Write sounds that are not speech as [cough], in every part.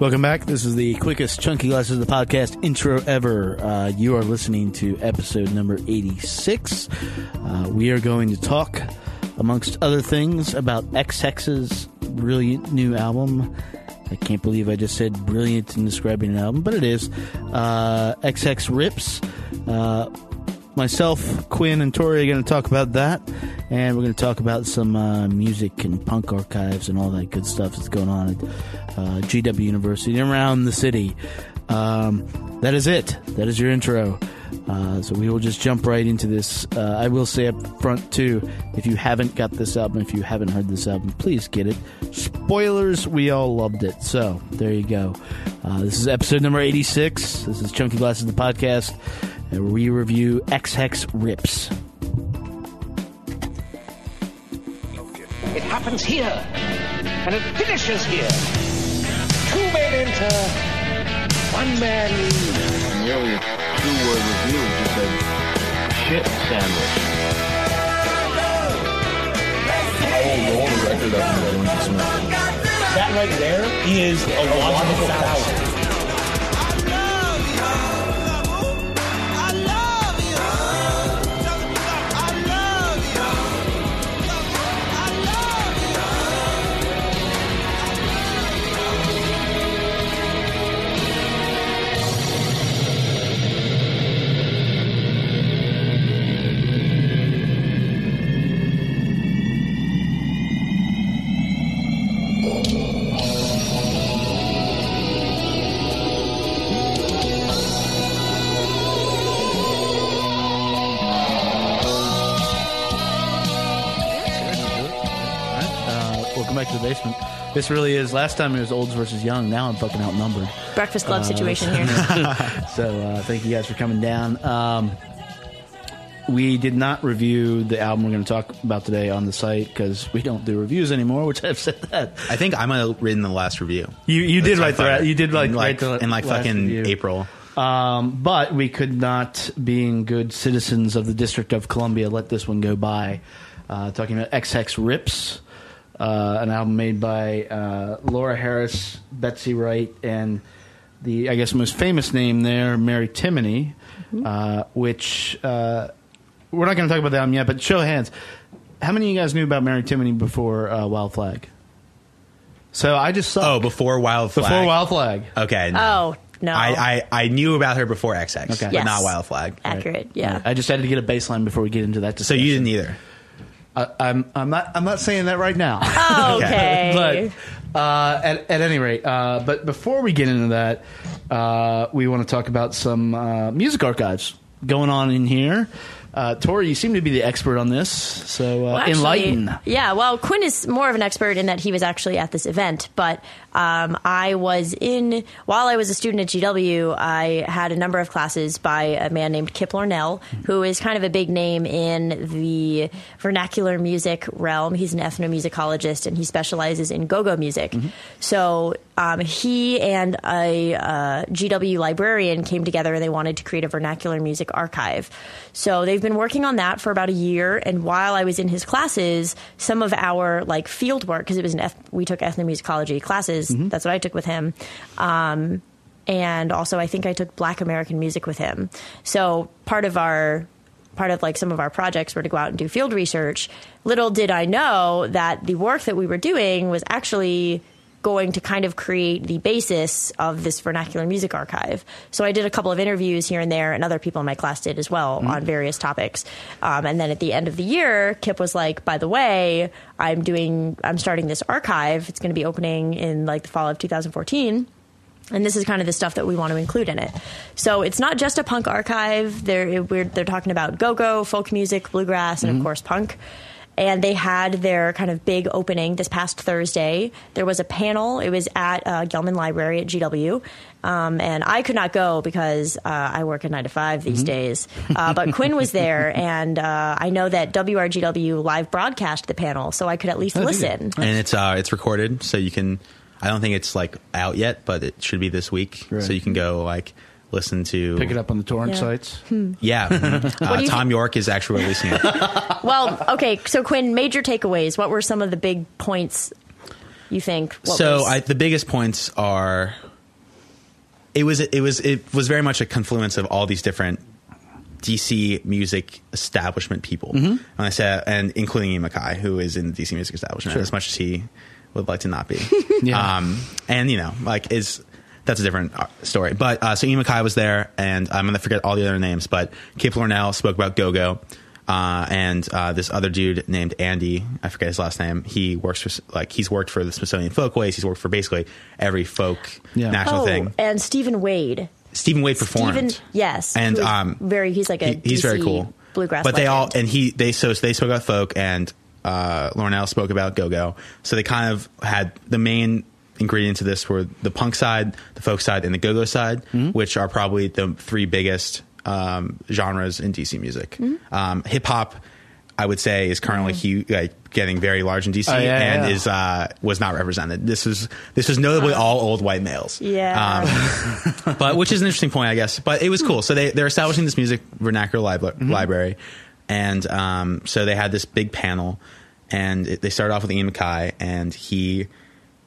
Welcome back. This is the quickest Chunky Glasses of the podcast intro ever. Uh, you are listening to episode number 86. Uh, we are going to talk, amongst other things, about Ex Hex's brilliant new album. I can't believe I just said brilliant in describing an album, but it is. Uh, Ex Hex Rips. Uh, myself, Quinn, and Tori are going to talk about that, and we're going to talk about some uh, music and punk archives and all that good stuff that's going on at uh, GW University and around the city. Um, that is it. That is your intro. Uh, so we will just jump right into this. Uh, I will say up front too, if you haven't got this album, if you haven't heard this album, please get it. Spoilers, we all loved it. So there you go. Uh, this is episode number 86. This is Chunky Glasses, the podcast, where we review Ex Hex Rips. It happens here, and it finishes here. Two men enter, one man leaves. Nearly a two-word review just said shit sandwich. I'll roll the record up and let him smell it. That right there is a logical fallacy. This really is. Last time it was olds versus young. Now I'm fucking outnumbered. Breakfast Club situation [laughs] here. [laughs] So uh, thank you guys for coming down. Um, we did not review the album we're going to talk about today on the site because we don't do reviews anymore. Which I've said that I think I might have written the last review. you you did write the fire. ra- you did like in like, write the in like last fucking review. April. Um, but we could not, being good citizens of the District of Columbia, let this one go by. Uh, talking about Ex Hex Rips, uh, an album made by uh, Laura Harris, Betsy Wright, and the I guess most famous name there, Mary Timony, uh, which uh, we're not going to talk about the album yet. But show of hands, how many of you guys knew about Mary Timony before uh, Wild Flag? So I just saw Oh, before Wild Flag. before Wild Flag. Okay. Oh no, I, I, I knew about her before Ex Hex, Okay. but Yes. not Wild Flag. accurate. Yeah. I just had to get a baseline before we get into that. So you didn't either. I, I'm I'm not I'm not saying that right now. [laughs] Oh, [laughs] okay. but uh, at at any rate, uh, but before we get into that, uh, we want to talk about some uh, music archives going on in here. Uh, Tori, you seem to be the expert on this, so uh, Well, actually, enlighten. Yeah, well, Quinn is more of an expert in that he was actually at this event, but um, I was in, while I was a student at GW, I had a number of classes by a man named Kip Lornell, who is kind of a big name in the vernacular music realm. He's an ethnomusicologist and he specializes in go go music. So um, he and a uh, GW librarian came together and they wanted to create a vernacular music archive. So they've been working on that for about a year. And while I was in his classes, some of our like field work, because it was an eth- we took ethnomusicology classes. That's what I took with him. Um, and also, I think I took Black American music with him. So part of our part of like some of our projects were to go out and do field research. Little did I know that the work that we were doing was actually going to kind of create the basis of this vernacular music archive. So I did a couple of interviews here and there, and other people in my class did as well on various topics. Um, and then at the end of the year, Kip was like, "By the way, I'm doing, I'm starting this archive. It's going to be opening in like the fall of 2014." and this is kind of the stuff that we want to include in it. So it's not just a punk archive. They're we're, they're talking about go-go, folk music, bluegrass, and of course punk. And they had their kind of big opening this past Thursday. There was a panel. It was at uh, Gelman Library at GW, um, and I could not go because uh, I work a nine to five these days. Uh, but Quinn was there, [laughs] and uh, I know that WRGW live broadcast the panel, so I could at least listen. and it's uh it's recorded, so you can. I don't think it's like out yet, but it should be this week, Right. so you can go like listen to Pick it up on the torrent Yeah. sites. Yeah, [laughs] mhm. uh, Tom thi- York is actually releasing it. [laughs] Well, okay. So Quinn, major takeaways. What were some of the big points you think? What so was- I, the biggest points are it was it was it was very much a confluence of all these different DC music establishment people. Mm-hmm. And I said, and including Ian MacKaye, who is in the DC music establishment, as much as he would like to not be. [laughs] Yeah. Um, and you know, like is that's a different uh, story. But uh, so Ian MacKaye was there, and I'm going to forget all the other names. But Kip Lornell spoke about Go Go. Uh, and uh, this other dude named Andy, I forget his last name. He works for like he's worked for the Smithsonian Folkways. He's worked for basically every folk Yeah. national oh, thing. and Stephen Wade. Stephen Wade performed. Stephen, yes, and um, very he's like a he- he's very cool bluegrass. But they all and he they so they spoke about folk and uh, Lornell spoke about go go. So they kind of had the main ingredients of this were the punk side, the folk side, and the go go side, Mm-hmm. which are probably the three biggest um, genres in DC music. Mm-hmm. Um, Hip hop. I would say is currently huge, like getting very large in DC, Oh, yeah, and yeah. is uh, was not represented. This was this was notably all old white males. Yeah. Um, [laughs] but which is an interesting point, I guess. But it was cool. So they they're establishing this music vernacular libra- library, and um, so they had this big panel, and it, they started off with Ian MacKaye, and he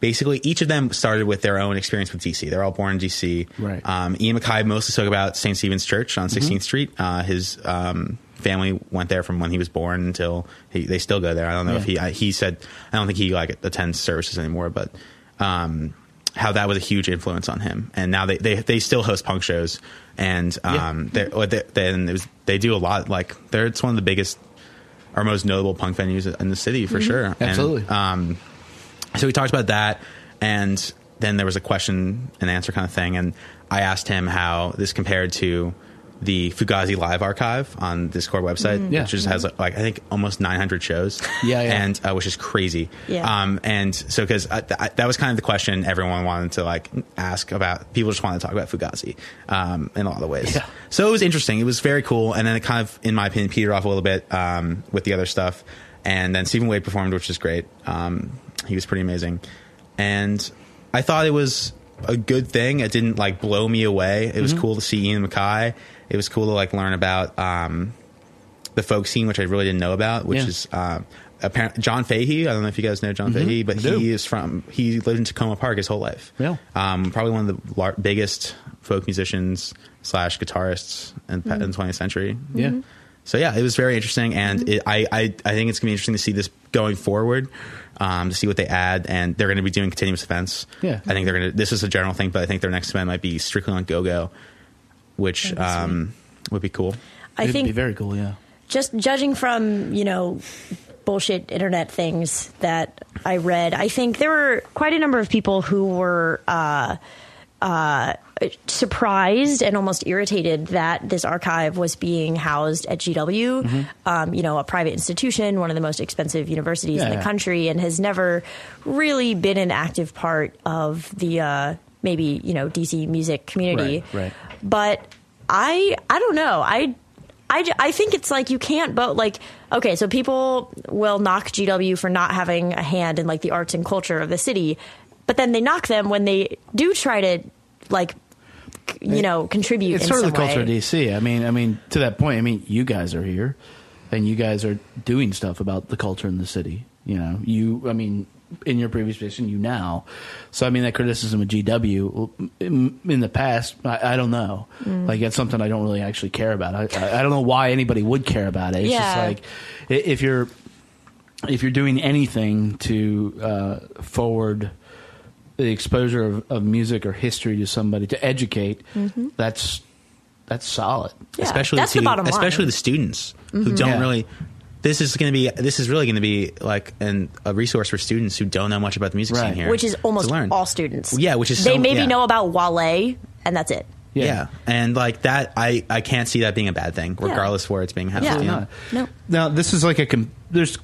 basically each of them started with their own experience with DC. They're all born in DC. Right. Um, Ian MacKaye mostly spoke about St. Stephen's Church on 16th Street. Uh, his um, family went there from when he was born until he, they still go there. I don't know if he I, he said I don't think he like attends services anymore, but um, how that was a huge influence on him. And now they they, they still host punk shows, and um, they're, or they, then it was, they do a lot. Like they're it's one of the biggest or most notable punk venues in the city for sure. And, Absolutely. um, so we talked about that, and then there was a question and answer kind of thing, and I asked him how this compared to the Fugazi Live archive on Dischord website, Yeah. which just has like I think almost 900 shows, [laughs] Yeah, yeah. and uh, which is crazy. Yeah. Um, and so because th- that was kind of the question everyone wanted to like ask about. People just wanted to talk about Fugazi um, in a lot of ways. Yeah. So it was interesting. It was very cool, and then it kind of, in my opinion, petered off a little bit um, with the other stuff. And then Stephen Wade performed, which is great. Um, he was pretty amazing, and I thought it was a good thing. It didn't like blow me away. It was mm-hmm. cool to see Ian MacKaye. It was cool to like learn about um, the folk scene, which I really didn't know about, which Yeah. is uh, apparent John Fahey. I don't know if you guys know John mm-hmm. Fahey, but he is from he lived in Takoma Park his whole life. Yeah. um, probably one of the lar- biggest folk musicians slash guitarists in, mm-hmm. in the 20th century. Yeah. So yeah, it was very interesting, and it, I, I I think it's gonna be interesting to see this going forward, um, to see what they add, and they're gonna be doing continuous events. Yeah. I think they're gonna. This is a general thing, but I think their next event might be strictly on Go Go, which That'd be um, would be cool. I It'd think be very cool. Yeah. just judging from you know bullshit internet things that I read, I think there were quite a number of people who were uh, uh, surprised and almost irritated that this archive was being housed at GW, Mm-hmm. um, you know, a private institution, one of the most expensive universities Yeah, in the yeah. country, and has never really been an active part of the uh, maybe you know DC music community. Right, right. But I I don't know. I. I, I think it's like you can't but like okay so people will knock GW for not having a hand in like the arts and culture of the city but then they knock them when they do try to like you know contribute It's sort of the culture of DC. I mean, I mean, to that point, I mean, you guys are here, and you guys are doing stuff about the culture in the city. You know, you. I mean, in your previous position, you now. So I mean, that criticism of GW in, in the past, I, I don't know. Mm. Like that's something I don't really actually care about. I, I, I don't know why anybody would care about it. It's just Yeah. like if you're if you're doing anything to uh, forward the exposure of, of music or history to somebody to educate, that's that's solid. Mm-hmm. Yeah, especially that's to, the bottom line. Mm-hmm. especially the students who don't Yeah. really. This is going to be. This is really going to be like an, a resource for students who don't know much about the music Right. scene here, which is almost all students Yeah, which is they so- maybe yeah. know about Wale and that's it Yeah. and like that, I I can't see that being a bad thing, regardless of where it's being housed. Yeah. you know? No Now this is like a com- there's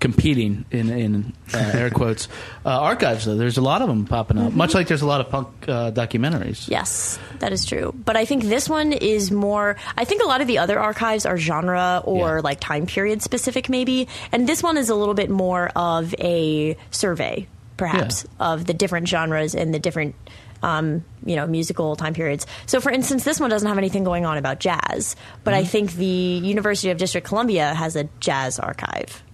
competing in in uh, [laughs] air quotes uh, archives though. There's a lot of them popping up, much like there's a lot of punk uh, documentaries. Yes, that is true. But I think this one is more. I think a lot of the other archives are genre or Yeah. like time period specific, maybe. And this one is a little bit more of a survey, perhaps, of the different genres and the different. Um, you know, musical time periods. So, for instance, this one doesn't have anything going on about jazz, but I think the University of District Columbia has a jazz archive.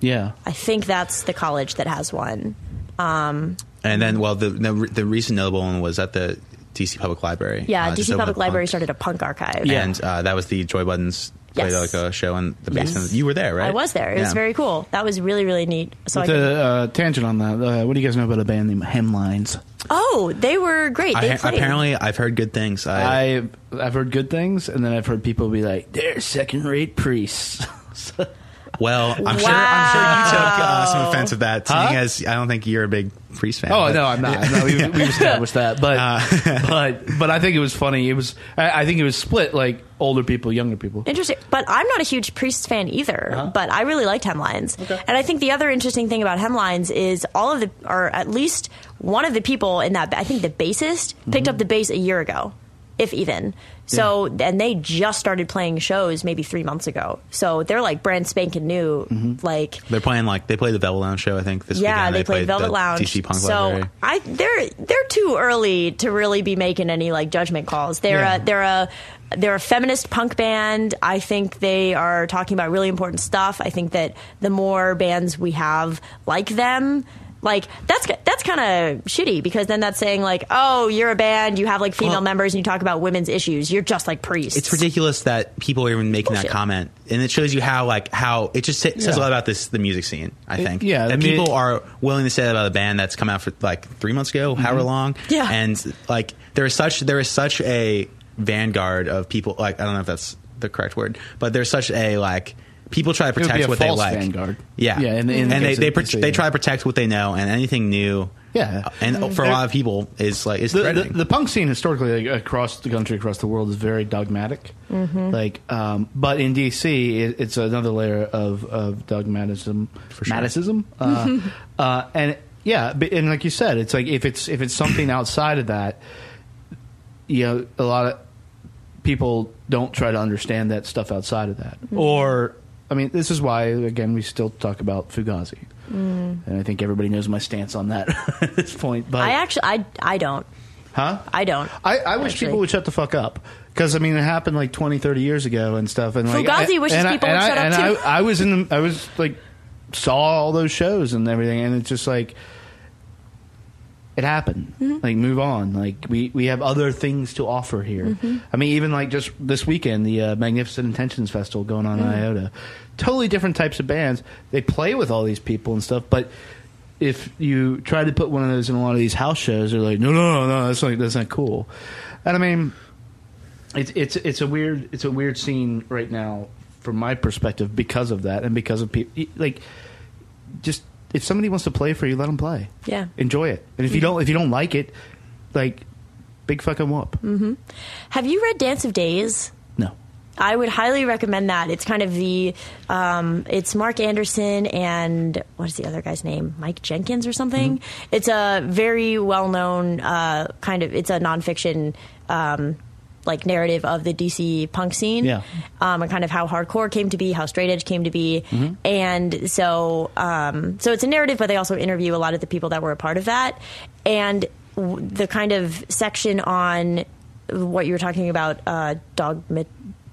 Yeah, I think that's the college that has one. Um, And then, well, the the, the recent notable one was at the DC Public Library. Yeah, uh, DC Public Library Punk. started a punk archive. Yeah. and uh, that was the Joy Buttons Yes. played like a show in the Yes. basement. You were there, right? I was there. It was very cool. That was really really neat. So I With could- a uh, tangent on that, uh, what do you guys know about a band named Hemlines? oh, they were great. They I, apparently, I've heard good things. I, I've I've heard good things, and then I've heard people be like, "They're second rate priests." [laughs] So- well, I'm sure. I'm sure you took uh, some offense of that, Huh? seeing as I don't think you're a big Priest fan. oh but- no, I'm not. No, we've, we've [laughs] established that, but Uh. [laughs] but but I think it was funny. It was I, I think it was split like older people, younger people. Interesting, but I'm not a huge Priest fan either. Uh-huh. But I really liked Hemlines, and I think the other interesting thing about Hemlines is all of the, or at least one of the people in that. I think the bassist picked Mm-hmm. up the bass a year ago, if even. So, and they just started playing shows maybe three months ago. So they're like brand spanking new. Mm-hmm. Like, They're playing like they play the Velvet Lounge show. I think this yeah, weekend. they, played, Velvet the Lounge. DC Punk so Library. I, they're they're too early to really be making any like judgment calls. They're Yeah. a, they're a they're a feminist punk band. I think they are talking about really important stuff. I think that the more bands we have like them. Like that's that's kind of shitty because then that's saying like oh you're a band you have like female Well- members and you talk about women's issues you're just like priests It's ridiculous that people are even making Bullshit. that comment, and it shows you how like how it just sa- says Yeah. a lot about this the music scene. I think, yeah, that I mean- people are willing to say that about a band that's come out for like three months ago, Mm-hmm. however long. Yeah. and like there is such there is such a vanguard of people. Like I don't know if that's the correct word, but there's such a like people try to would be protect a what they like. vanguard. Yeah, Yeah, in- in the and they they, of pro- they yeah. try to protect what they know, and anything new. Yeah. and for a lot of people is like is the, the, the punk scene historically like, across the country across the world is very dogmatic Mm-hmm. like um, but in dc it, it's another layer of, of dogmatism For sure. Maticism. Uh, [laughs] uh, and yeah but- and like you said it's like if it's if it's something outside of that you know a lot of people don't try to understand that stuff outside of that Mm-hmm. or i mean this is why again we still talk about fugazi and i think everybody knows my stance on that [laughs] at this point but Mm. I actually I I don't huh I don't I, I wish actually. people would shut the fuck up. Because, I mean, it happened like 20, 30 years ago and stuff. And like, Fugazi and- wishes and people would I, shut up, and too. I, I was in the, I was like, saw all those shows and everything. And it's just like, it happened. Mm-hmm. Like, move on. Like, we, we have other things to offer here. Mm-hmm. I mean, even like just this weekend, the uh, Magnificent Intentions Festival going on in Mm. IOTA. Totally different types of bands. They play with all these people and stuff, but if you try to put one of those in a lot of these house shows, they're like, no, no, no, that's not that's not cool. And I mean, it's it's it's a weird it's a weird scene right now from my perspective because of that and because of people like just if somebody wants to play for you, let them play. Yeah. enjoy it. And if you don't if you don't like it, like big fucking whoop. have you read Dance of Days No. I would highly recommend that. It's kind of the, um, it's Mark Andersen and what is the other guy's name? Mike Jenkins or something. Mm-hmm. It's a very well known uh, kind of. It's a nonfiction. Um, like narrative of the DC punk scene, Yeah. um, and kind of how hardcore came to be, how straight edge came to be, Mm-hmm. and so um, so it's a narrative, but they also interview a lot of the people that were a part of that, and w- the kind of section on what you were talking about, uh, dogma-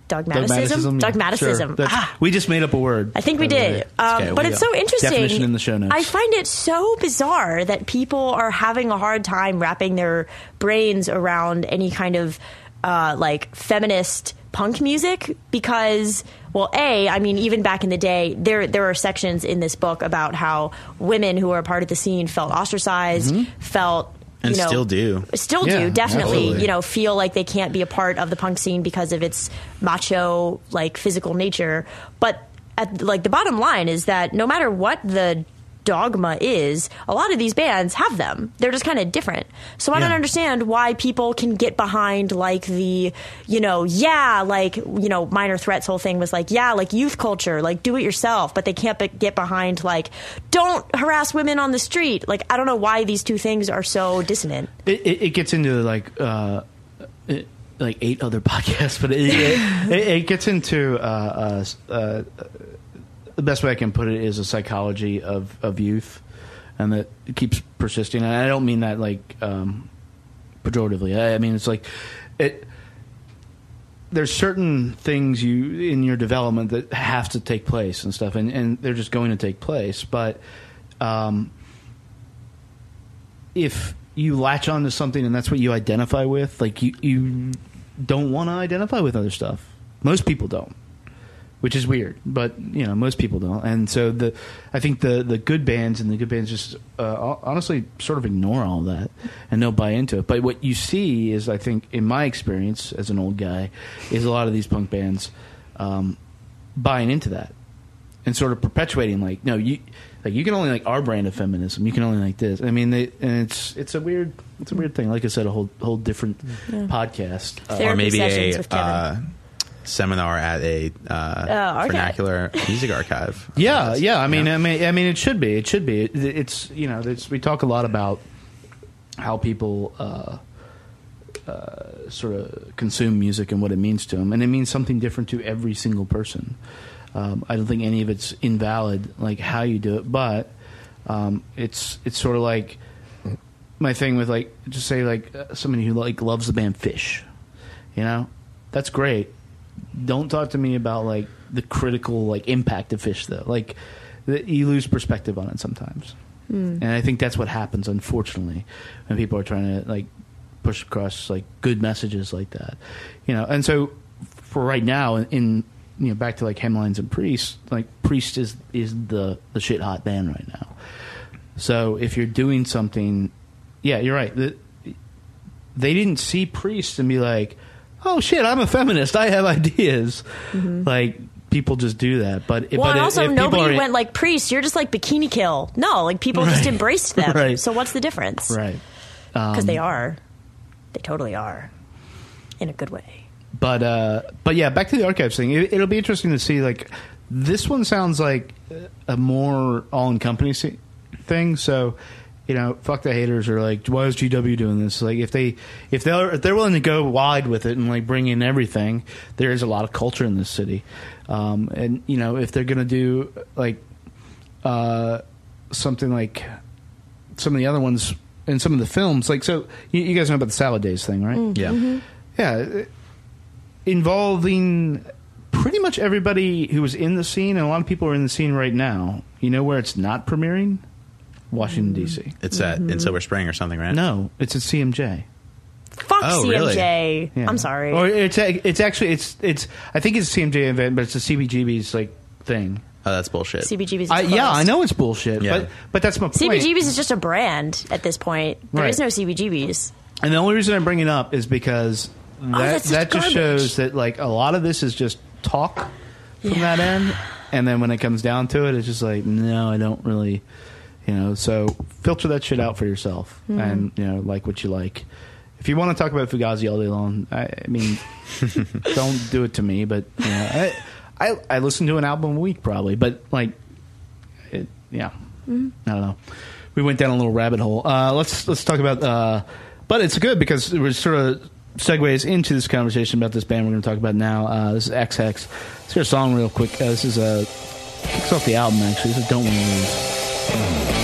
dogmaticism, yeah. dogmaticism. Sure. Ah. We just made up a word. I think we did, um, Okay, but we it's so interesting. Definition in the show notes. I find it so bizarre that people are having a hard time wrapping their brains around any kind of uh, like feminist punk music because, well, a, I mean, even back in the day, there there are sections in this book about how women who were a part of the scene felt ostracized, felt. And you know, still do. Still Yeah, do, definitely. absolutely. You know, feel like they can't be a part of the punk scene because of its macho, like physical nature. But at like the bottom line is that no matter what the dogma is, a lot of these bands have them. They're just kind of different. So I don't understand why people can get behind like the, you know, yeah, like you know, minor threats whole thing was like, yeah, like youth culture, like do it yourself, but they can't be- get behind like don't harass women on the street. Like I don't know why these two things are so dissonant. it, it, it gets into like uh, it, like eight other [laughs] podcasts, but it, it, it, it gets into uh, uh, uh, the best way I can put it is a psychology of, of youth, and that keeps persisting. And I don't mean that like um, pejoratively. I, I mean it's like it. There's certain things you in your development that have to take place and stuff, and, and they're just going to take place. But um, if you latch on to something and that's what you identify with. Like you you don't want to identify with other stuff. Most people don't, which is weird. But you know, most people don't. And so the I think the the good bands and the good bands just uh, honestly sort of ignore all that and don't buy into it. But what you see is, I think, in my experience as an old guy, is a lot of these punk bands um, buying into that and sort of perpetuating like no you like you can only like our brand of feminism you can only like this i mean they, and it's it's a weird it's a weird thing like i said a whole whole different podcast uh, or maybe a with Kevin. uh, seminar at a uh, Oh, vernacular music archive. [laughs] yeah yeah i mean Yeah. i mean i mean it should be it should be it, it's you know it's, we talk a lot about how people uh uh, sort of consume music and what it means to them, and it means something different to every single person. Um, I don't think any of it's invalid, like how you do it, but um, it's it's sort of like my thing with like just say like uh, somebody who like loves the band Phish, you know, that's great. Don't talk to me about like the critical like impact of Phish though. Like the, you lose perspective on it sometimes, hmm. and I think that's what happens unfortunately when people are trying to like push across like good messages like that, you know. And so for right now, in you know back to like hemlines and priest, like priest is is the the shit hot band right now. So if you're doing something, yeah, you're right. The, they didn't see priest and be like, "Oh shit, I'm a feminist. I have [laughs] ideas." Like people just do that, but Well, but and if- also if nobody are- went like priest. You're just like bikini kill. No, like people just embraced them. [laughs] Right. So what's the difference? right. Because Um, they are. They totally are. In a good way. but uh, but yeah, back to the archives thing. It, it'll be interesting to see. Like this one sounds like a more all encompassing thing. So you know, fuck the haters are like, why is GW doing this? Like if they if they're if they're willing to go wide with it and like bring in everything, there is a lot of culture in this city. Um, and you know, if they're gonna do like uh, something like some of the other ones in some of the films, like so, you, you guys know about the Salad Days thing, right? Yeah. Yeah, uh, involving pretty much everybody who was in the scene, and a lot of people are in the scene right now. You know where it's not premiering? Washington D.C. It's at in Silver Spring or something, right? No, it's at CMJ. Fuck Oh, really? CMJ. Yeah. I'm sorry. Or it's it's actually it's it's I think it's a CMJ event, but it's a CBGB's like thing. Oh, that's bullshit. CBGB's. I, is yeah, closed. I know it's bullshit, Yeah. but but that's my point. CBGB's is just a brand at this point. There is Right. no CBGB's. And the only reason I bring it up is because oh, that Oh, that's that just just garbage. shows that like a lot of this is just talk from that end, and then when it comes down to it, it's just like no, I don't really, you know. So filter that shit out for yourself, Mm-hmm. and you know, like what you like. If you want to talk about Fugazi all day long, I, I mean, [laughs] don't do it to me. But you know, I, I I listen to an album a week probably, but like, it, yeah, Mm-hmm. I don't know. We went down a little rabbit hole. Uh, let's let's talk about. Uh, but it's good because it was sort of segues into this conversation about this band we're going to talk about now. Uh, this is Ex Hex. Let's hear a song real quick. Uh, this is a kicks off the album actually. This is Don't Want to Lose.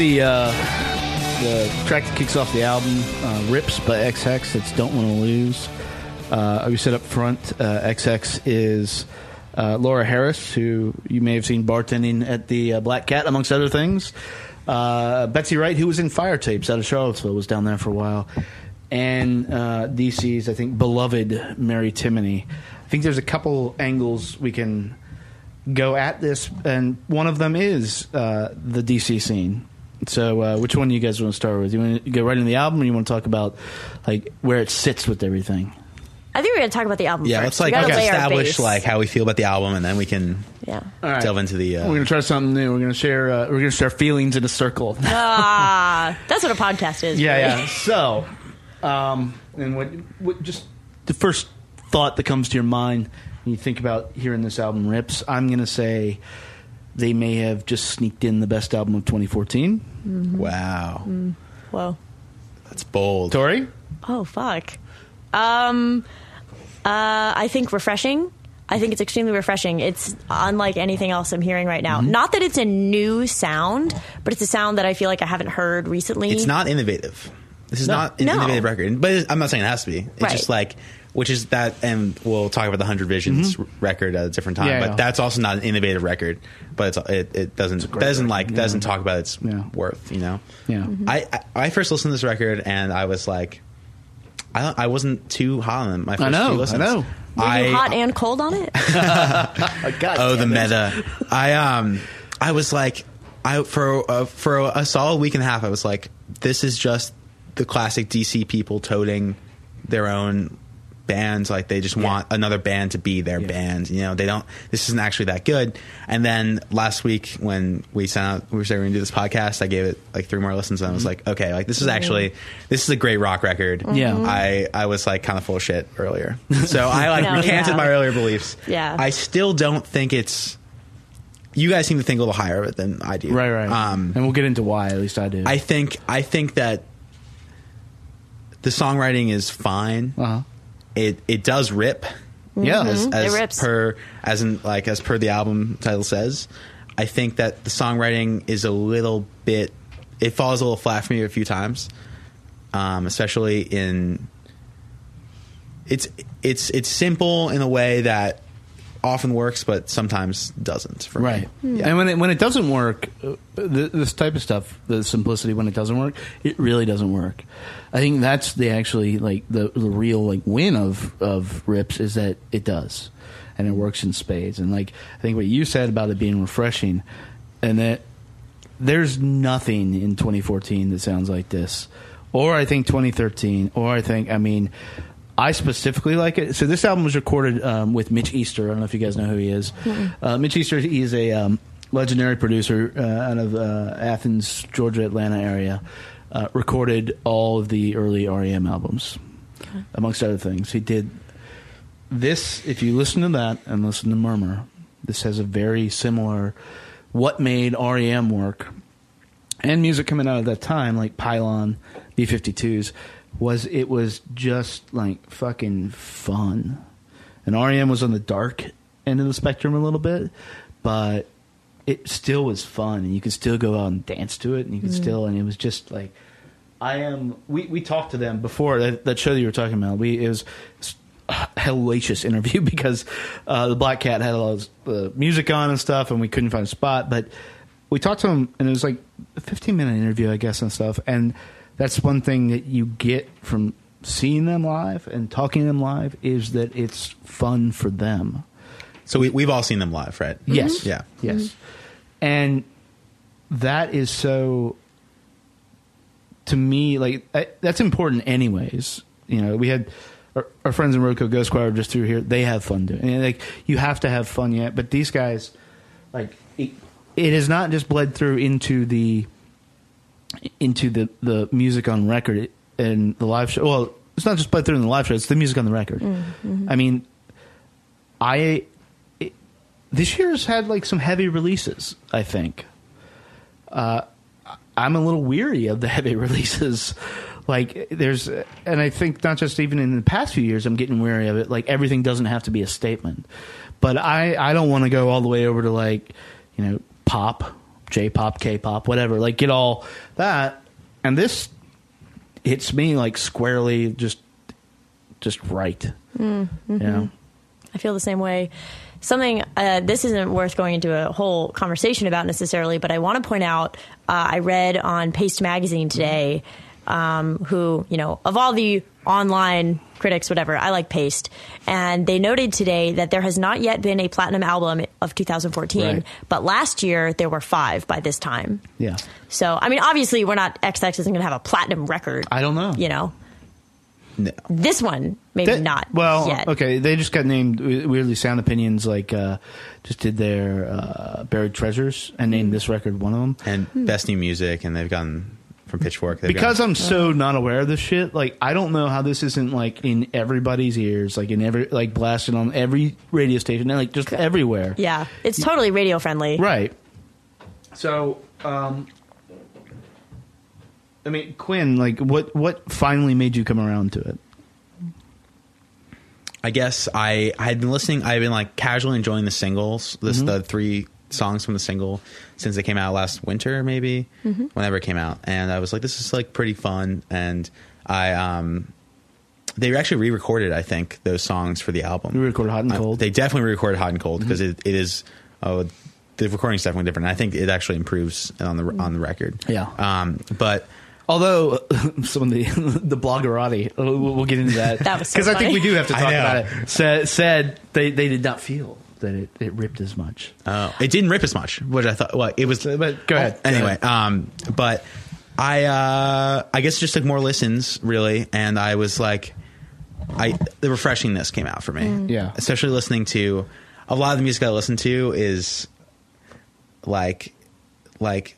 The uh, the track that kicks off the album, uh, "Rips" by Ex Hex. That's "Don't Want to Lose." Uh, we said up front, uh, Ex Hex is uh, Laura Harris, who you may have seen bartending at the uh, Black Cat, amongst other things. Uh, Betsy Wright, who was in Fire Tapes out of Charlottesville, was down there for a while. And DC's, I think, beloved Mary Timony. I think there's a couple angles we can go at this, and one of them is uh, the DC scene. So, uh, which one do you guys want to start with? You want to go right in the album, or you want to talk about like where it sits with everything? I think we're going to talk about the album Yeah, first. let's like We gotta lay our establish base. like how we feel about the album, and then we can Yeah. All right. delve into the. Uh, We're gonna try something new. We're gonna share. Uh, we're gonna share feelings in a circle. Ah, that's what a podcast is. yeah, yeah. So, um, and what, what? Just the first thought that comes to your mind when you think about hearing this album, "Rips." I'm gonna say they may have just sneaked in the best album of 2014. wow, Whoa. that's bold. Tori, Oh fuck. Um, uh, I think refreshing. I think it's extremely refreshing. It's unlike anything else I'm hearing right now. Mm-hmm. Not that it's a new sound, but it's a sound that I feel like I haven't heard recently. It's not innovative. This is No. not an No. innovative record, but I'm not saying it has to be. It's Right. just like, which is that, and we'll talk about the Hundred Visions record at a different time. Yeah, but yeah. that's also not an innovative record. But it's it, it doesn't great doesn't record, like yeah. doesn't talk about its Yeah. worth. You know. Yeah. I, I I first listened to this record and I was like, I I wasn't too hot on it. My first I know, few I know. Were I, you hot and cold on it? [laughs] [laughs] God oh the it. meta i um i was like i for uh, for a solid week and a half i was like this is just the classic dc people toting their own bands like they just want another band to be their Yeah. band you know they don't this isn't actually that good and then last week when we sent out we were saying we are gonna do this podcast i gave it like three more listens and i was like okay like this is actually this is a great rock record Yeah. i i was like kind of full of shit earlier [laughs] so i like No, recanted yeah. my earlier beliefs Yeah. i still don't think it's you guys seem to think a little higher of it than I do. Right, right. Um, and we'll get into why. At least I do. I think I think that the songwriting is fine. uh-huh. It it does rip Yeah. as, as It rips. per as in like as per the album title says. I think that the songwriting is a little bit it falls a little flat for me a few times, um, especially in it's it's it's simple in a way that often works, but sometimes doesn't. For me. Right. Yeah. And when it when it doesn't work, uh, th- this type of stuff, the simplicity when it doesn't work, it really doesn't work. I think that's the actually like the the real like win of of rips is that it does, and it works in spades. And like I think what you said about it being refreshing, and that there's nothing in 2014 that sounds like this, or I think 2013, or I think I mean. I specifically like it. So this album was recorded um, with Mitch Easter. I don't know if you guys know who he is. Uh, Mitch Easter, he's a um, legendary producer uh, out of uh, Athens, Georgia, Atlanta area. Uh, recorded all of the early REM albums, amongst other things. He did this. If you listen to that and listen to Murmur, this has a very similar what made REM work and music coming out of that time, like Pylon, B 52s, was it was just like fucking fun. And REM was on the dark end of the spectrum a little bit, but it still was fun, and you could still go out and dance to it, and you could still, and it was just like, I am. We we talked to them before that, that show that you were talking about. We it was a hellacious interview [laughs] because uh, the Black Cat had all this, the music on and stuff, and we couldn't find a spot. But we talked to him, and it was like a 15 minute interview, I guess, and stuff. And that's one thing that you get from seeing them live and talking to them live is that it's fun for them. So we, we've all seen them live, right? Yes. Mm-hmm. Yeah. Yes. And that is so to me like I, that's important anyways. You know, we had our, our friends in Roco Ghost Choir just through here. They have fun doing it. Like you have to have fun yet, but these guys like it, it has not just bled through into the into the the music on record and the live show. Well, it's not just bled through in the live show; it's the music on the record. I mean, I it, this year's had like some heavy releases. I think. Uh, I'm a little weary of the [laughs] heavy releases. Like there's, and I think not just even in the past few years, I'm getting weary of it. Like everything doesn't have to be a statement, but I I don't want to go all the way over to like, you know, pop J-pop, K-pop, whatever. Like get all that, and this hits me like squarely, just just right. Mm, You know? I feel the same way. Something uh, this isn't worth going into a whole conversation about necessarily, but I want to point out. Uh, I read on Paste Magazine today, um, who you know of all the online critics, whatever. I like Paste, and they noted today that there has not yet been a platinum album of 2014, Right. but last year there were five by this time. Yeah. So I mean, obviously, we're not Ex Hex isn't going to have a platinum record. I don't know. You know, No. this one maybe That- not. Well, yet. okay, they just got named weirdly. Sound Opinions like uh, just did their uh, buried treasures and named this record one of them. and best new music, and they've gotten from Pitchfork. They've Because gotten, I'm so not aware of this shit, like I don't know how this isn't like in everybody's ears, like in every like blasted on every radio station and like just everywhere. Yeah, it's totally radio friendly. Right. So, um, I mean, Quinn, like, what what finally made you come around to it? I guess I I had been listening. I've been like casually enjoying the singles. This Mm-hmm. the three songs from the single since they came out last winter, maybe Mm-hmm. whenever it came out, and I was like, this is like pretty fun. And I um, they actually re-recorded I think those songs for the album. We recorded Hot and Cold. they definitely re-recorded Hot and Cold because Mm-hmm. it, it is. Oh, the recording is definitely different. I think it actually improves on the on the record. Yeah. Um, but Although [laughs] some of the [laughs] the bloggerati, we'll, we'll get into that That was so [laughs] because I think we do have to talk about it. Said, said they they did not feel that it, it ripped as much. Oh, it didn't rip as much, which I thought. Well, it was. But go ahead. Go Anyway, ahead. um, but I, uh, I guess it just took more listens, really, and I was like, I the refreshingness came out for me. Yeah. especially listening to a lot of the music I listen to is like, like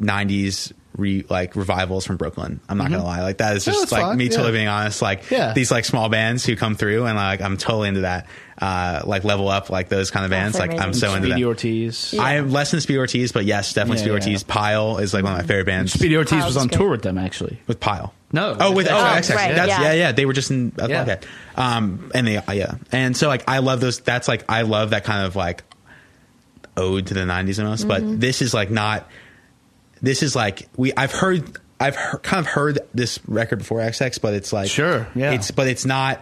'90s. Re, like revivals from Brooklyn. I'm not gonna lie, like that is No, just it's like fine, me yeah. totally being honest. Like Yeah. these like small bands who come through, and like I'm totally into that. Uh, like level up, like those kind of bands. they're Like I'm so into Speedy that. Ortiz. I am less than Speedy Ortiz, but yes, definitely Yeah, Speedy yeah. Ortiz. Pile is like one of my favorite bands. Speedy Ortiz Kyle's was on great. tour with them actually. with Pile. No. Oh, with oh, Oh, right, That's, yeah. yeah. yeah, They were just in. Yeah. Okay. Um, and they, uh, yeah, and so like I love those. That's like I love that kind of like ode to the '90s almost. Mm-hmm. But this is like not. This is like we. I've heard. I've he- kind of heard this record before Ex Hex, but it's like Sure, yeah. It's but it's not.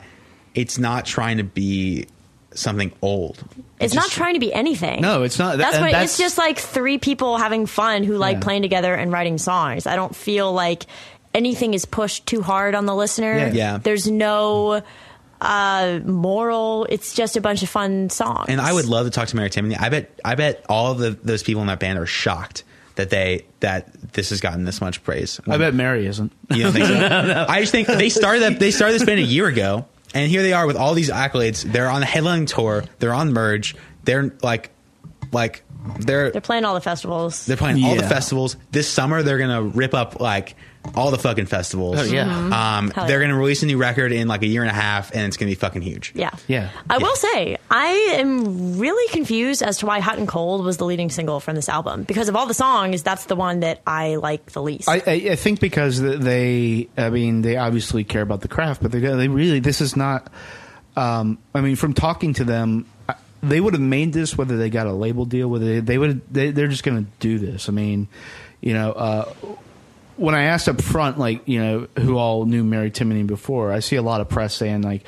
It's not trying to be something old. It's not just- trying to be anything. No, it's not. That's what that's- it's just like three people having fun who like Yeah. playing together and writing songs. I don't feel like anything is pushed too hard on the listener. Yeah. Yeah. There's no uh moral. It's just a bunch of fun songs. And I would love to talk to Mary Timony. I bet I bet all the those people in that band are shocked that they that this has gotten this much praise. I bet Mary isn't. you don't think so. [laughs] I just think they started that they started this band a year ago, and here they are with all these accolades. They're on the headlining tour. They're on Merge. They're like like they're They're playing all the festivals. they're playing all the festivals this summer. They're gonna rip up like all the fucking festivals. Oh, yeah. Mhm. Um, Hell they're yeah. gonna release a new record in like a year and a half, and it's gonna be fucking huge. yeah. Yeah. I will say, I am really confused as to why Hot and Cold was the leading single from this album. Because of all the songs, that's the one that I like the least. I, I, I think because they, I mean, they obviously care about the craft, but they, they really, this is not. Um, I mean, from talking to them, I- they would have made this whether they got a label deal, whether they, they would, they, they're just going to do this. I mean, you know, uh, when I asked up front, like, you know, who all knew Mary Timony before, I see a lot of press saying like,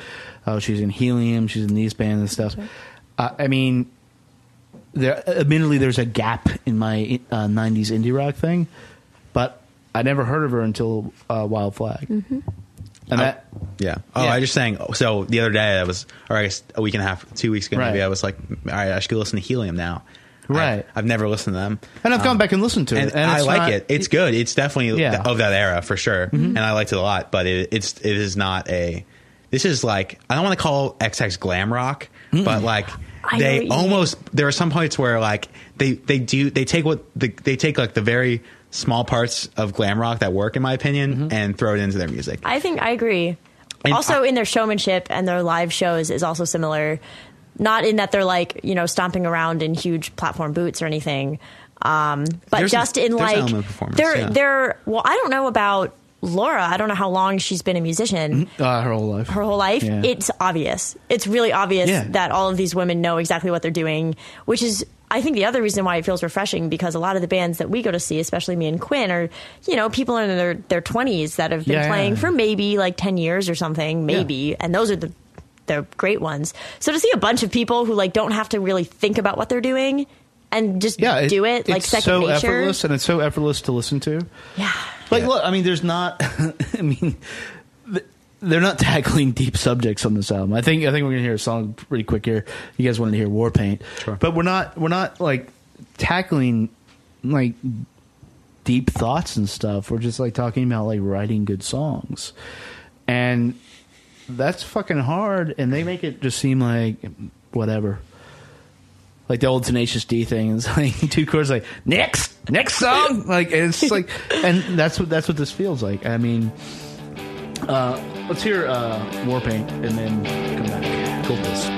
oh, she's in Helium, she's in these bands and stuff. Uh, I mean, there admittedly there's a gap in my uh, 90s indie rock thing but i never heard of her until uh, wild flag Mm-hmm. And that Yeah. Oh, Yeah. I just saying. So the other day, I was, or I guess a week and a half, two weeks ago, maybe I was like, all right, I should go listen to Helium now. Right. I, have never listened to them, and i've gone um, back and listened to it and I it's like not- it. It's good. It's definitely Yeah. of that era for sure, mm-hmm. and I liked it a lot. But it, it's it is not a. This is like I don't want to call Ex Hex glam rock, but like I they almost. There are some points where like they they do they take what the, they take like the very small parts of glam rock that work in my opinion and throw it into their music. I think I agree. And also, I- in their showmanship and their live shows is also similar. Not in that they're like you know stomping around in huge platform boots or anything, um, but There's a- just in there's an like performance, they're yeah. they're well. I don't know about Laura. I don't know how long she's been a musician. uh, her whole life Her whole life, Yeah. it's obvious. It's really obvious Yeah. that all of these women know exactly what they're doing, which is. I think the other reason why it feels refreshing because a lot of the bands that we go to see, especially me and Quinn, are you know people in their their twenties that have been Yeah, yeah, playing yeah. for maybe like ten years or something, maybe, and those are the the great ones. So to see a bunch of people who like don't have to really think about what they're doing and just Yeah, do it like second so nature. effortless, and it's so effortless to listen to. Yeah. Like, look, I mean, there's not. [laughs] I mean, th- they're not [laughs] tackling deep subjects on this album. I think. I think we're gonna hear a song pretty quick here. You guys wanted to hear Warpaint, Sure. but we're not. We're not like tackling like deep thoughts and stuff. We're just like talking about like writing good songs, and that's fucking hard. And they make it just seem like whatever. Like the old Tenacious D thing, it's [laughs] like two chords, like next, next song, like and it's like, and that's what that's what this feels like. I mean, uh, let's hear uh, Warpaint and then come back. Cultus.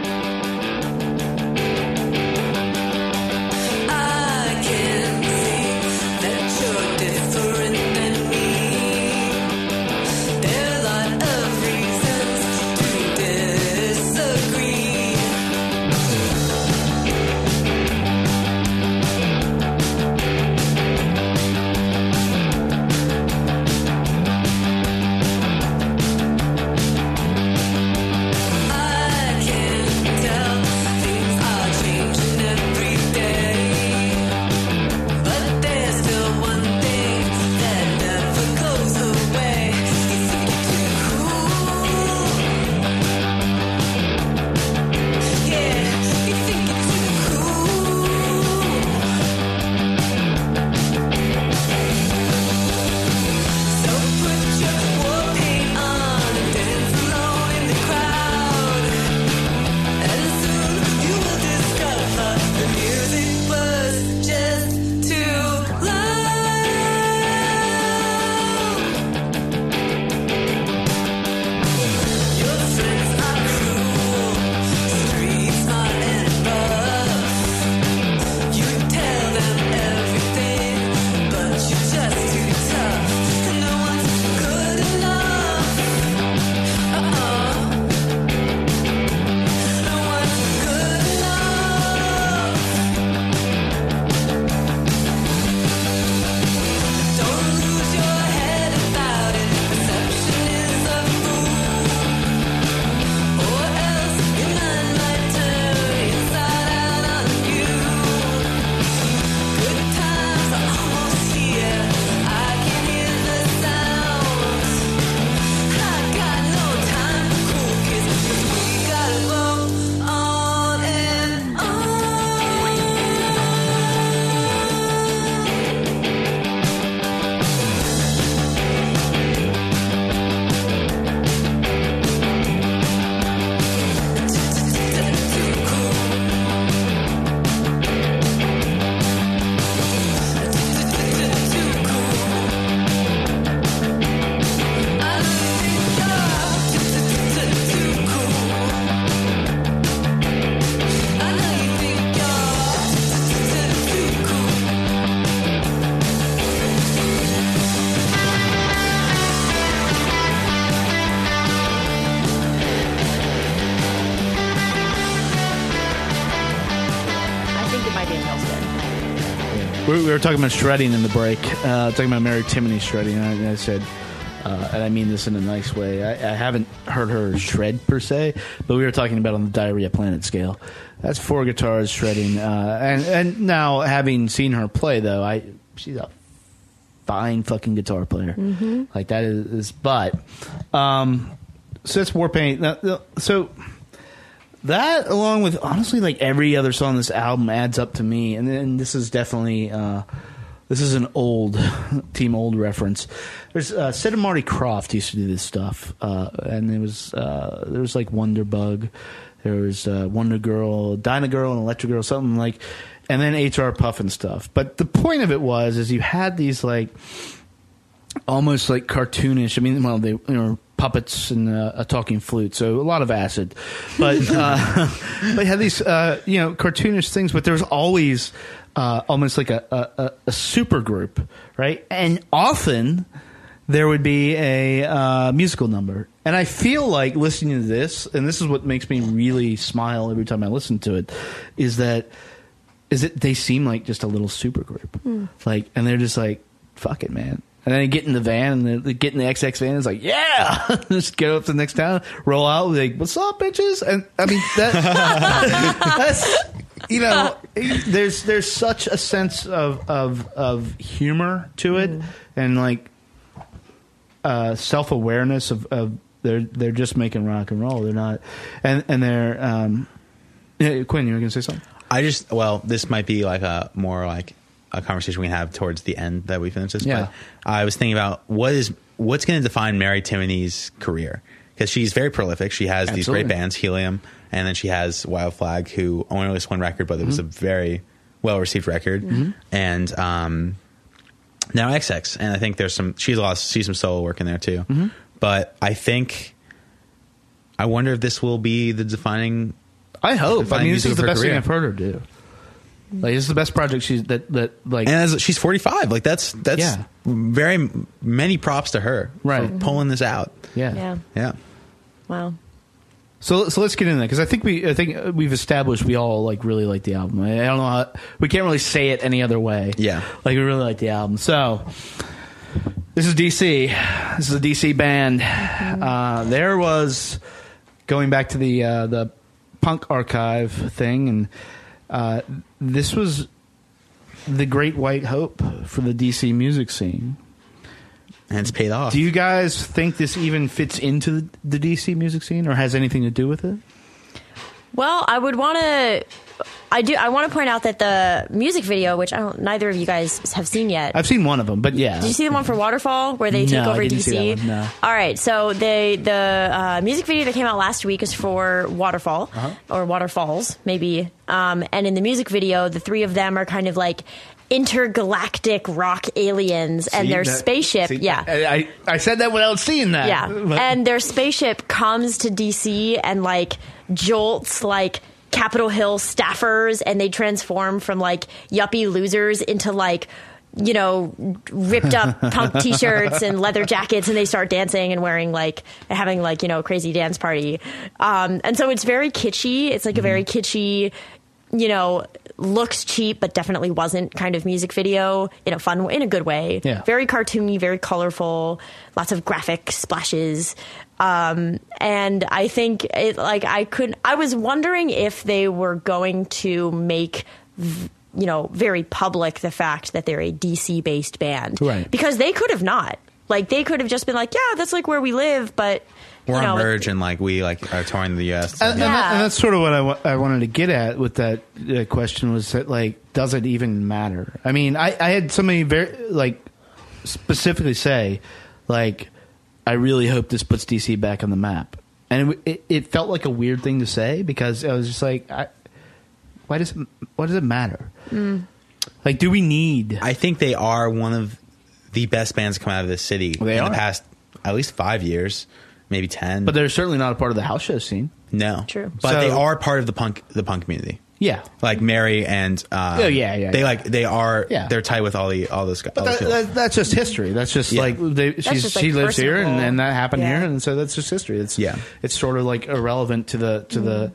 Were talking about shredding in the break, uh, talking about Mary Timony shredding. And I, I said, uh, and I mean this in a nice way. I, I haven't heard her shred per se, but we were talking about on the Diarrhea Planet scale. That's four guitars shredding. Uh, and and now having seen her play, though, I she's a fine fucking guitar player. Like that is, is but um, so that's Warpaint. So that along with honestly like every other song on this album adds up to me and then this is definitely uh this is an old [laughs] team old reference there's uh Sid and Marty Krofft used to do this stuff uh and there was uh there was like Wonderbug there was uh wonder girl dyna girl and electric girl something like and then H.R. Pufnstuf but the point of it was is you had these like almost like cartoonish. I mean, well, they know puppets and uh, a talking flute, so a lot of acid. But uh, [laughs] they had these uh, you know cartoonish things, but there was always uh, almost like a, a, a- super group, right? And often there would be a uh, musical number. And I feel like listening to this, and this is what makes me really smile every time I listen to it, is that is it they seem like just a little super group, Hmm. like, and they're just like, "Fuck it, man." And then they get in the van and they- they get in the Ex Hex van. It's like, yeah, [laughs] just get up to the next town, roll out, like, "What's up, bitches?" And I mean, that, [laughs] that's you know, [laughs] there's there's such a sense of of of humor to it, and like uh, self awareness of, of they're they're just making rock and roll. They're not, and and they're um, yeah, Quinn, you were gonna say something? I just well, this might be like a more like a conversation we have towards the end that we finish this. Yeah. But I was thinking about what is what's going to define Mary Timony's career because she's very prolific. She has these great bands, Helium, and then she has Wild Flag, who only released one record, but it was a Mm-hmm. very well received record, and um, now Ex Hex, and I think there's some she's a lot she's some solo work in there too. Mm-hmm. But I think I wonder if this will be the defining I hope. I Defining mean, this is the best thing. I've heard her do. Like, this is the best project she's that that like. and as she's 45 like that's that's Yeah. very many props to her Right. for pulling this out yeah. Yeah. yeah Wow. So so let's get in there because I think we I think we've established we all like really like the album. I, I don't know how we can't really say it any other way. Yeah. like we really like the album. So this is DC. This is a DC band. Uh, there was going back to the uh, the punk archive thing, and uh, this was the great white hope for the DC music scene. and it's paid off Do you guys think this even fits into the, the DC music scene, or has anything to do with it? Well, I would want to. I do. I want to point out that the music video, which I don't, neither of you guys have seen yet. I've seen one of them, but yeah. Did you see the one for Waterfall where they No, take over DC? see one, no. All right, so they the uh, music video that came out last week is for Waterfall Uh-huh. or Waterfalls, maybe. Um, and in the music video, the three of them are kind of like intergalactic rock aliens, and their that- spaceship, see, yeah. I, I I said that without seeing that. Yeah. But- and their spaceship comes to DC and like jolts like Capitol Hill staffers and they transform from like yuppie losers into like you know, ripped up [laughs] punk t-shirts and leather jackets, and they start dancing and wearing like having like you know a crazy dance party. Um, and so it's very kitschy. It's like a very kitschy, you know, looks cheap but definitely wasn't kind of music video in a fun, in a good way. Yeah. Very cartoony, very colorful, lots of graphic splashes. Um, and I think it like I could. I was wondering if they were going to make. v- You know, very public the fact that they're a DC based band, Right. Because they could have not, like, they could have just been like, "Yeah, that's like where we live," but we're you know, on merge and like we like are touring the us And, and, that, Yeah. and that's sort of what I, I wanted to get at with that uh, question was that like, does it even matter? I mean, I, I had somebody very like specifically say, like, I really hope this puts DC back on the map, and it, it, it felt like a weird thing to say because I was just like, I, why does it, why does it matter? Hmm. Like, do we need? i think they are one of the best bands to come out of this city They in are. the past at least five years maybe 10 But they're certainly not a part of the house show scene. no True. but So- they are part of the punk the punk community Yeah, like Mary and uh, Oh, yeah, yeah, they yeah. like they are Yeah. they're tight with all the all those guys. But that, that, that's just history. That's just Yeah. like they, she's, just, like, she lives here, and, and that happened Yeah. here, and so that's just history. It's Yeah. it's sort of like irrelevant to the to the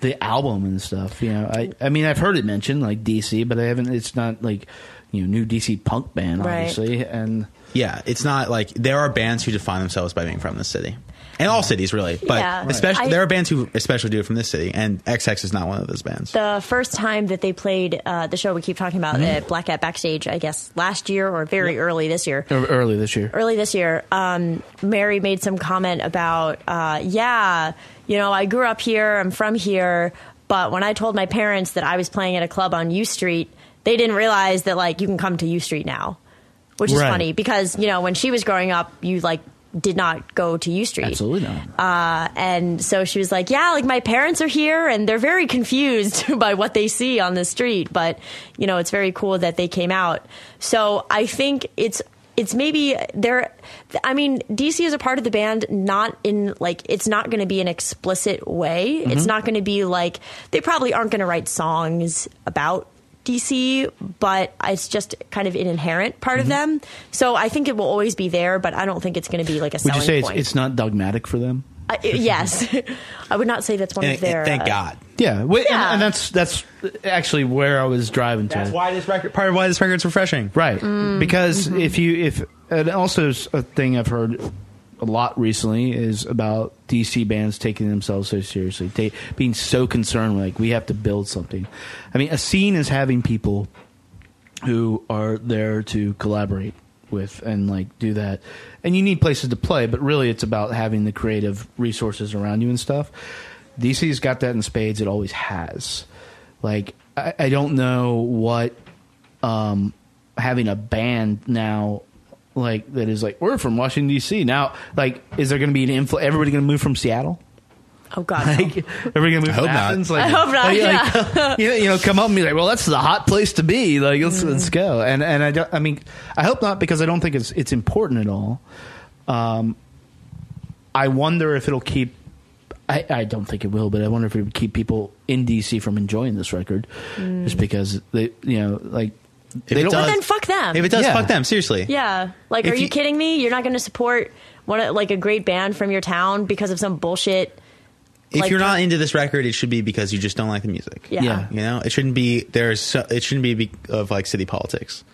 the album and stuff. You know, I I mean I've heard it mentioned like DC, but I haven't. It's not like you know new DC punk band, Right. obviously, and Yeah, it's not like there are bands who define themselves by being from the city, and all cities really. But Yeah. especially I- there are bands who especially do it from this city, and Ex Hex is not one of those bands. the first time that they played uh, the show we keep talking about at Black Cat Backstage, I guess last year or very early this year. early this year. Early this year, um, Mary made some comment about, uh, yeah, you know, I grew up here, I'm from here, but when I told my parents that I was playing at a club on U Street, they didn't realize that like you can come to U Street now, which is Right. funny because you know when she was growing up, you like did not go to U Street. Absolutely not. Uh, and so she was like, "Yeah, like my parents are here, and they're very [laughs] confused [laughs] by what they see on the street. But you know, it's very cool that they came out. So I think it's it's maybe they're. I mean, DC is a part of the band, not in like it's not going to be an explicit way. It's not going to be like they probably aren't going to write songs about." DC, but it's just kind of an inherent part of them. So I think it will always be there, but I don't think it's going to be like a Would selling you say it's, point. it's not dogmatic for them? I, yes, [laughs] I would not say that's one And- of their. thank uh, God. Yeah, wait, and- Yeah. And, that's that's actually where I was driving to. That's why this record. Part of why this record's refreshing. Right. Mm. Because Mm-hmm. if you if and also a thing I've heard a lot recently is about DC bands taking themselves so seriously, being so concerned like we have to build something. I mean, a scene is having people who are there to collaborate with and like do that. And you need places to play, but really it's about having the creative resources around you and stuff. DC's got that in spades. It always has. Like I, I don't know what um, having a band now like that is like we're from Washington D.C. Now, like, is there going to be an influ? Everybody going to move from Seattle? Oh God, [laughs] no. Like, everybody going to move I from hope not. Athens? Like, I hope not, like- like, [laughs] you, know, you know, come up and be like, well, that's the hot place to be. Like, let's Mm. let's go. And and I don't. I mean, I hope not because I don't think it's it's important at all. Um, I wonder if it'll keep. I, I don't think it will, but I wonder if it would keep people in DC from enjoying this record, Mm. just because they, you know, like they it does- then fuck them. If it does, Yeah. fuck them. Seriously. yeah, like, If are you, you- kidding me? You're not going to support one like a great band from your town because of some bullshit. If Like- you're not into this record, it should be because you just don't like the music. Yeah. Yeah. You know, it shouldn't be there's so, it shouldn't be be- of like city politics.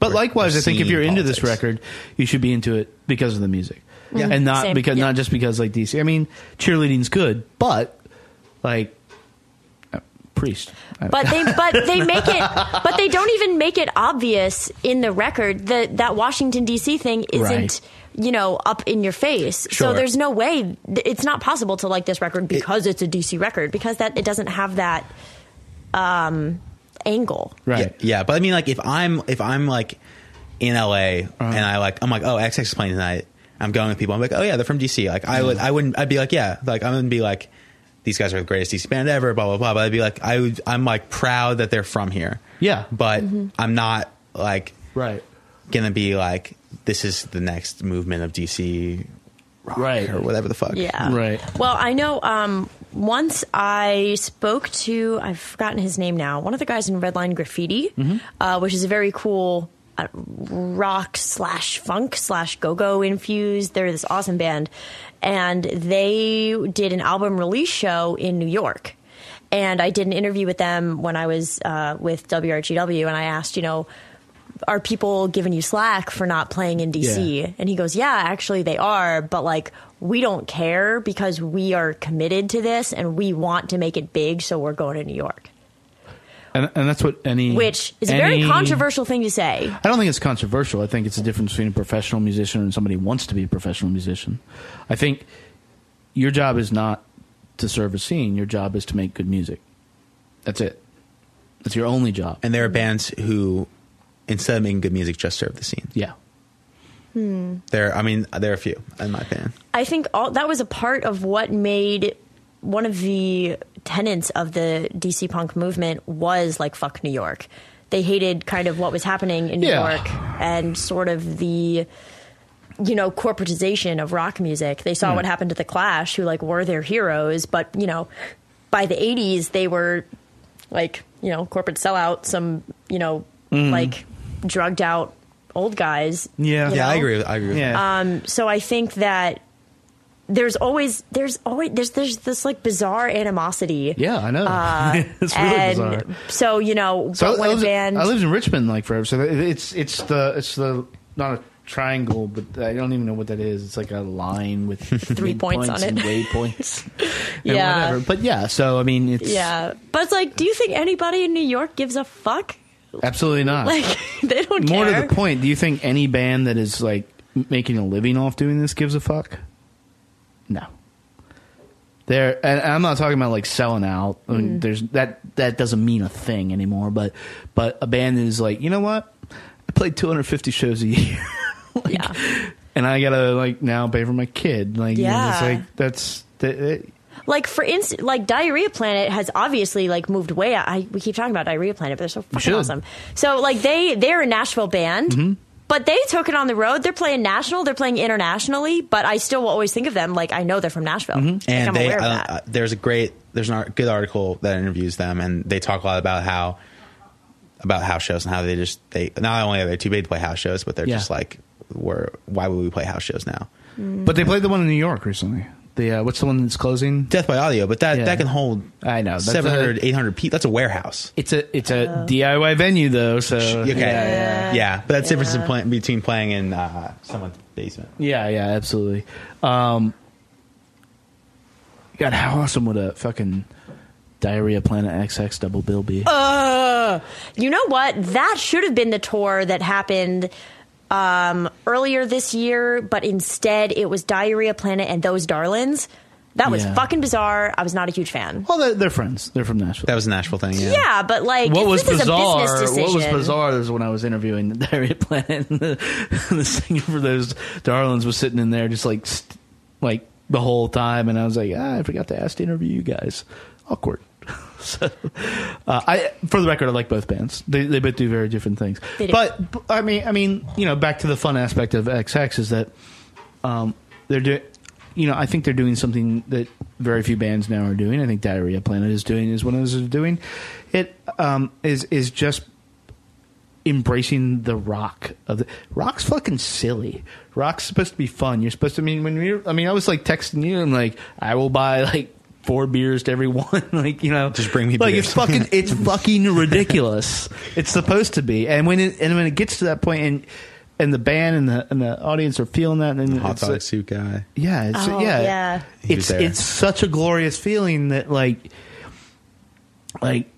But or- likewise, or I think if you're into this record, you should be into it because of the music, Yeah. and not Same, because yeah. not just because like DC. I mean, cheerleading's good, but like priest. But they but they make it [laughs] but they don't even make it obvious in the record that that Washington DC thing isn't Right. you know up in your face. Sure. So there's no way it's not possible to like this record because it's a DC record because that it doesn't have that um angle. right. Yeah, yeah, but I mean, like if I'm if I'm like in LA Uh-huh. and I like I'm like oh Ex Hex is playing tonight. I'm going with people. I'm like oh yeah, they're from DC. Like I would I wouldn't I'd be like yeah like I wouldn't be like these guys are the greatest DC band ever. Blah blah blah. But I'd be like I would I'm like proud that they're from here. Yeah. but Mm-hmm. I'm not like Right. gonna be like this is the next movement of DC rock Right. or whatever the fuck. Yeah. Right. Well, I know um, once I spoke to, I've forgotten his name now, one of the guys in Redline Graffiti, Mm-hmm. uh, which is a very cool rock slash funk slash go go infused. They're this awesome band. And they did an album release show in New York. And I did an interview with them when I was uh, with WRGW, and I asked, you know, are people giving you slack for not playing in DC? Yeah. And he goes, yeah, actually they are, but like we don't care because we are committed to this and we want to make it big, so we're going to New York. And, and that's what any Which is a very controversial thing to say. I don't think it's controversial. I think it's the difference between a professional musician and somebody who wants to be a professional musician. I think your job is not to serve a scene. Your job is to make good music. That's it. That's your only job. And there are bands who instead of making good music just serve the scene. yeah. Hmm. There, I mean, there are a few in my opinion. I think all that was a part of what made one of the tenets of the DC punk movement was like fuck New York. They hated kind of what was happening in New Yeah. York and sort of the you know corporatization of rock music. They saw Yeah. what happened to the Clash who like were their heroes, but you know by the 80s they were like, you know, corporate sellout some, you know, like drugged out old guys. Yeah. you Yeah, I agree. With, I agree. With Yeah. Um, so I think that there's always there's always there's there's this like bizarre animosity. yeah, I know. [laughs] it's really Uh, and bizarre. so you know, So but I, when a lived, band, I lived in Richmond like forever. So it's it's the it's the not a triangle, but I don't even know what that is. It's like a line with [laughs] Three points on midpoints and it. waypoints. [laughs] Yeah. whatever. But yeah, so I mean, it's yeah, but it's like, do you think anybody in New York gives a fuck? absolutely not. Like they don't More care. to the point, do you think any band that is like making a living off doing this gives a fuck? No. There, and I'm not talking about like selling out. I mean, There's that that doesn't mean a thing anymore. But but a band is like, you know what? I played 250 shows a [laughs] year, Like, Yeah. and I gotta like now pay for my kid. Like, you know, Yeah. it's like that's that, it, Like for instance, like Diarrhea Planet has obviously like moved way out. I, we keep talking about Diarrhea Planet, but they're so fucking awesome. So like they they're a Nashville band. Mm-hmm. But they took it on the road. They're playing national. They're playing internationally. But I still will always think of them like I know they're from Nashville. Mm-hmm. and I'm they aware of uh, that. uh, there's a great there's a good article that interviews them and they talk a lot about how about house shows and how they just they not only are they too big to play house shows but they're Yeah. just like we're why would we play house shows now but they played the one in New York recently. The uh, what's the one that's closing? Death by Audio, but that Yeah. that can hold I know that's 700, a- 800 people. That's a warehouse. It's a it's a DIY venue though, so Okay, yeah, yeah, but that's difference in play, between playing in uh, someone's basement. yeah, yeah, absolutely. Um, God, how awesome would a fucking Diarrhea Planet Ex Hex double bill be? Uh, you know what? That should have been the tour that happened um, earlier this year, but instead it was Diarrhea Planet and Those Darlins. That was Yeah. fucking bizarre. I was not a huge fan. well, they're, they're friends. They're from Nashville. That was a Nashville thing. Yeah. Yeah, but like, what if was this bizarre? is a business decision. What was bizarre is when I was interviewing the [laughs] Diarrhea Planet, and the, [laughs] the singer for those Darlins was sitting in there just like, st- like the whole time, and I was like, ah, I forgot to ask to interview you guys. Awkward. [laughs] so, uh, I for the record, I like both bands. They they both do very different things. But I mean, I mean, you know, back to the fun aspect of Ex Hex is that um, they're doing. You know, I think they're doing something that very few bands now are doing. I think Diarrhea Planet is doing is one of those are doing. It um, is is just embracing the rock of the rock's fucking silly. Rock's supposed to be fun. You're supposed to I mean when you're I mean I was like texting you and like I will buy like four beers to everyone [laughs] like you know Just bring me like beers. it's fucking it's [laughs] fucking ridiculous. It's supposed to be. And when it and when it gets to that point and and the band and the and the audience are feeling that and Hot it's dog like- suit guy. yeah, it's, Oh, yeah, yeah. It's it's such a glorious feeling that like, like,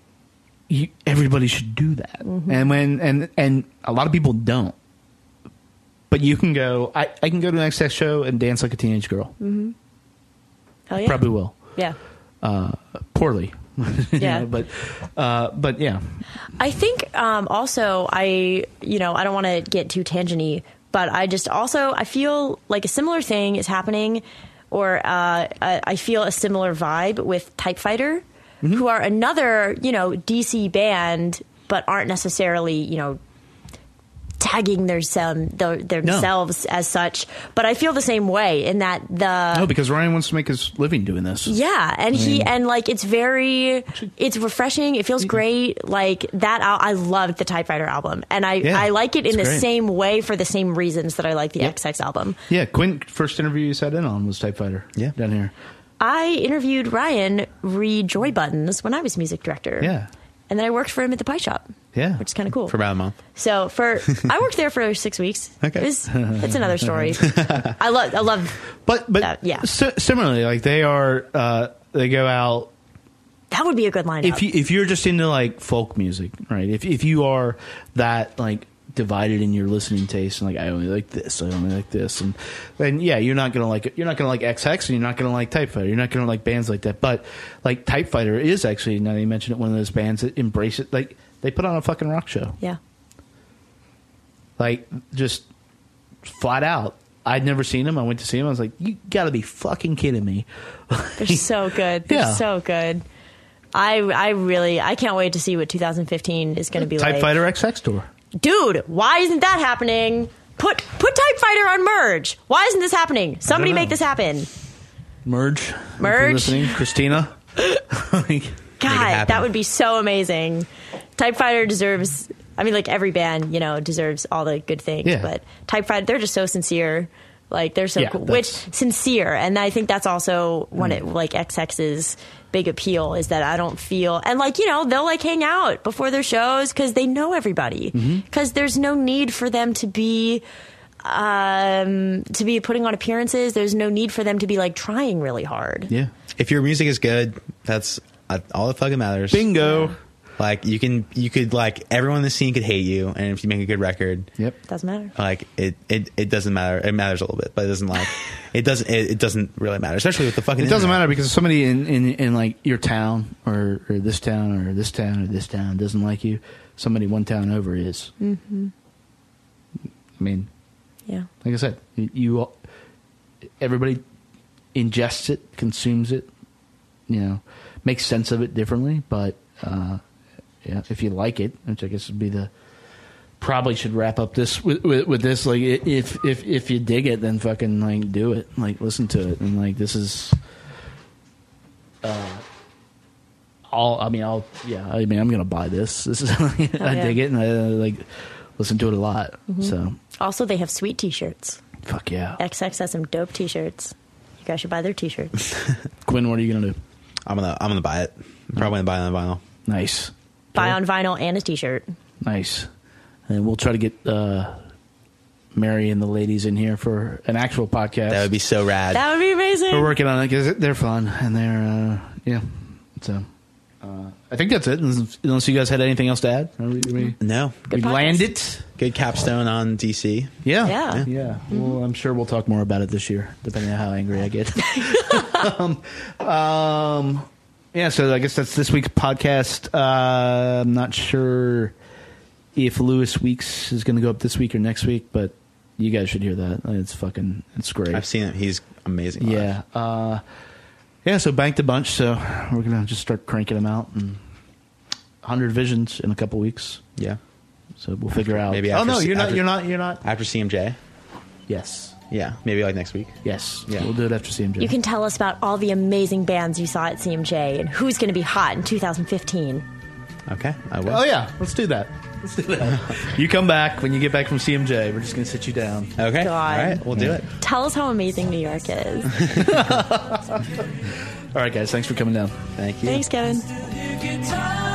you, everybody should do that. Mm-hmm. And when and and a lot of people don't. But you can go. I, I can go to an Ex Hex show and dance like a teenage girl. Hell yeah. Probably will. Yeah. Uh, poorly. [laughs] Yeah. know, but uh, but yeah. I think um, also I you know I don't want to get too tangenty, but I just also I feel like a similar thing is happening, or uh, I I feel a similar vibe with Type Fighter, who are another you know DC band, but aren't necessarily you know tagging their, um, sem- their themselves as such. But I feel the same way in that the No, because Ryan wants to make his living doing this. yeah, and he mean- and like it's very, it's refreshing. It feels great. Like that, al- I loved the Type Fighter album, and I Yeah, I like it in the great. same way for the same reasons that I like the Yep. Ex Hex album. Yeah, Quinn. First interview you sat in on was Type Fighter. Yeah. down here. I interviewed Ryan re Joy Buttons when I was music director. Yeah. and then I worked for him at the pie shop. Yeah. which is kind of cool. for about a month. So for [laughs] I worked there for six weeks. Okay. it was, it's another story. [laughs] I love I love But but That- yeah. si- similarly, like they are, uh, they go out. that would be a good lineup. If you if you're just into like folk music, right? If if you are that like divided in your listening taste and like I only like this, I only like this, and then yeah, you're not gonna like it. You're not gonna like Ex Hex, and you're not gonna like Type Fighter. You're not gonna like bands like that. But like Type Fighter is actually now that you mention it, one of those bands that embrace it. Like they put on a fucking rock show. yeah, like just flat out. I'd never seen him. I went to see him. I was like, "You got to be fucking kidding me!" [laughs] they're so good. They're Yeah. so good. I I really I can't wait to see what 2015 is going to be Type like. Fighter Ex Hex tour. dude, why isn't that happening? Put put Type Fighter on Merge. Why isn't this happening? Somebody make this happen. Merge, Merge. listening, Christina. [laughs] God, that would be so amazing. Type Fighter deserves. I mean, like every band, you know, deserves all the good things. Yeah. But Type Fighter, they're just so sincere. Like they're so Yeah, cool. Which Mm. sincere, and I think that's also one of like Ex Hex's big appeal is that I don't feel and like you know they'll like hang out before their shows because they know everybody Mm-hmm. because there's no need for them to be um to be putting on appearances. There's no need for them to be like trying really hard. yeah, If your music is good, that's uh, all that fucking matters. bingo. Like you can, you could like everyone in the scene could hate you, and if you make a good record, Yep. Doesn't matter. like it, it, it doesn't matter. It matters a little bit, but it doesn't like it doesn't. It, it doesn't really matter, especially with the fucking. It doesn't internet. matter because somebody in, in, in like your town or, or this town or this town or this town doesn't like you. Somebody one town over is. Mm-hmm. I mean, Yeah. like I said, you, you everybody ingests it, consumes it, you know, makes sense of it differently. But uh, yeah, if you like it, which I guess would be the probably should wrap up this with, with, with this. Like, if if if you dig it, then fucking like do it, like listen to it, and like this is. Uh, all I mean, I'll yeah. I mean, I'm gonna buy this. [laughs] This is I yeah. dig it, and I uh, like listen to it a lot. So Also, they have sweet T-shirts. fuck yeah. Ex Hex has some dope T-shirts. You guys should buy their T-shirts. [laughs] Quinn, what are you gonna do? I'm gonna I'm gonna buy it. I'm probably gonna buy it on vinyl. Nice, buy on vinyl and a T-shirt. nice, and we'll try to get uh, Mary and the ladies in here for an actual podcast. That would be so rad. That would be amazing. We're working on it because they're fun and they're uh, yeah. So uh, I think that's it. Unless you guys had anything else to add, Are we, we, no, we podcast. landed. good capstone on DC. Yeah, Yeah. yeah. Well, I'm sure we'll talk more about it this year, depending on how angry I get. [laughs] [laughs] um, um, yeah. So I guess that's this week's podcast. Uh, I'm not sure if Lewis Weeks is going to go up this week or next week, but you guys should hear that. It's fucking, it's great. I've seen it. He's amazing. Yeah. Uh, yeah, so banked a bunch, so we're going to just start cranking them out. And 100 visions in a couple weeks. yeah. So we'll figure out. Maybe oh, no, you're not, after- you're not, you're not. After CMJ. Yes. Yeah, maybe like next week. Yes. Yeah. We'll do it after CMJ. You can tell us about all the amazing bands you saw at CMJ and who's going to be hot in 2015. Okay, I will. Oh, yeah. Let's do that. Let's do that. [laughs] you come back when you get back from CMJ. We're just going to sit you down. Okay. God. All right, we'll do it. Tell us how amazing New York is. [laughs] [laughs] All right, guys. Thanks for coming down. Thank you. Thanks, Kevin. Guitar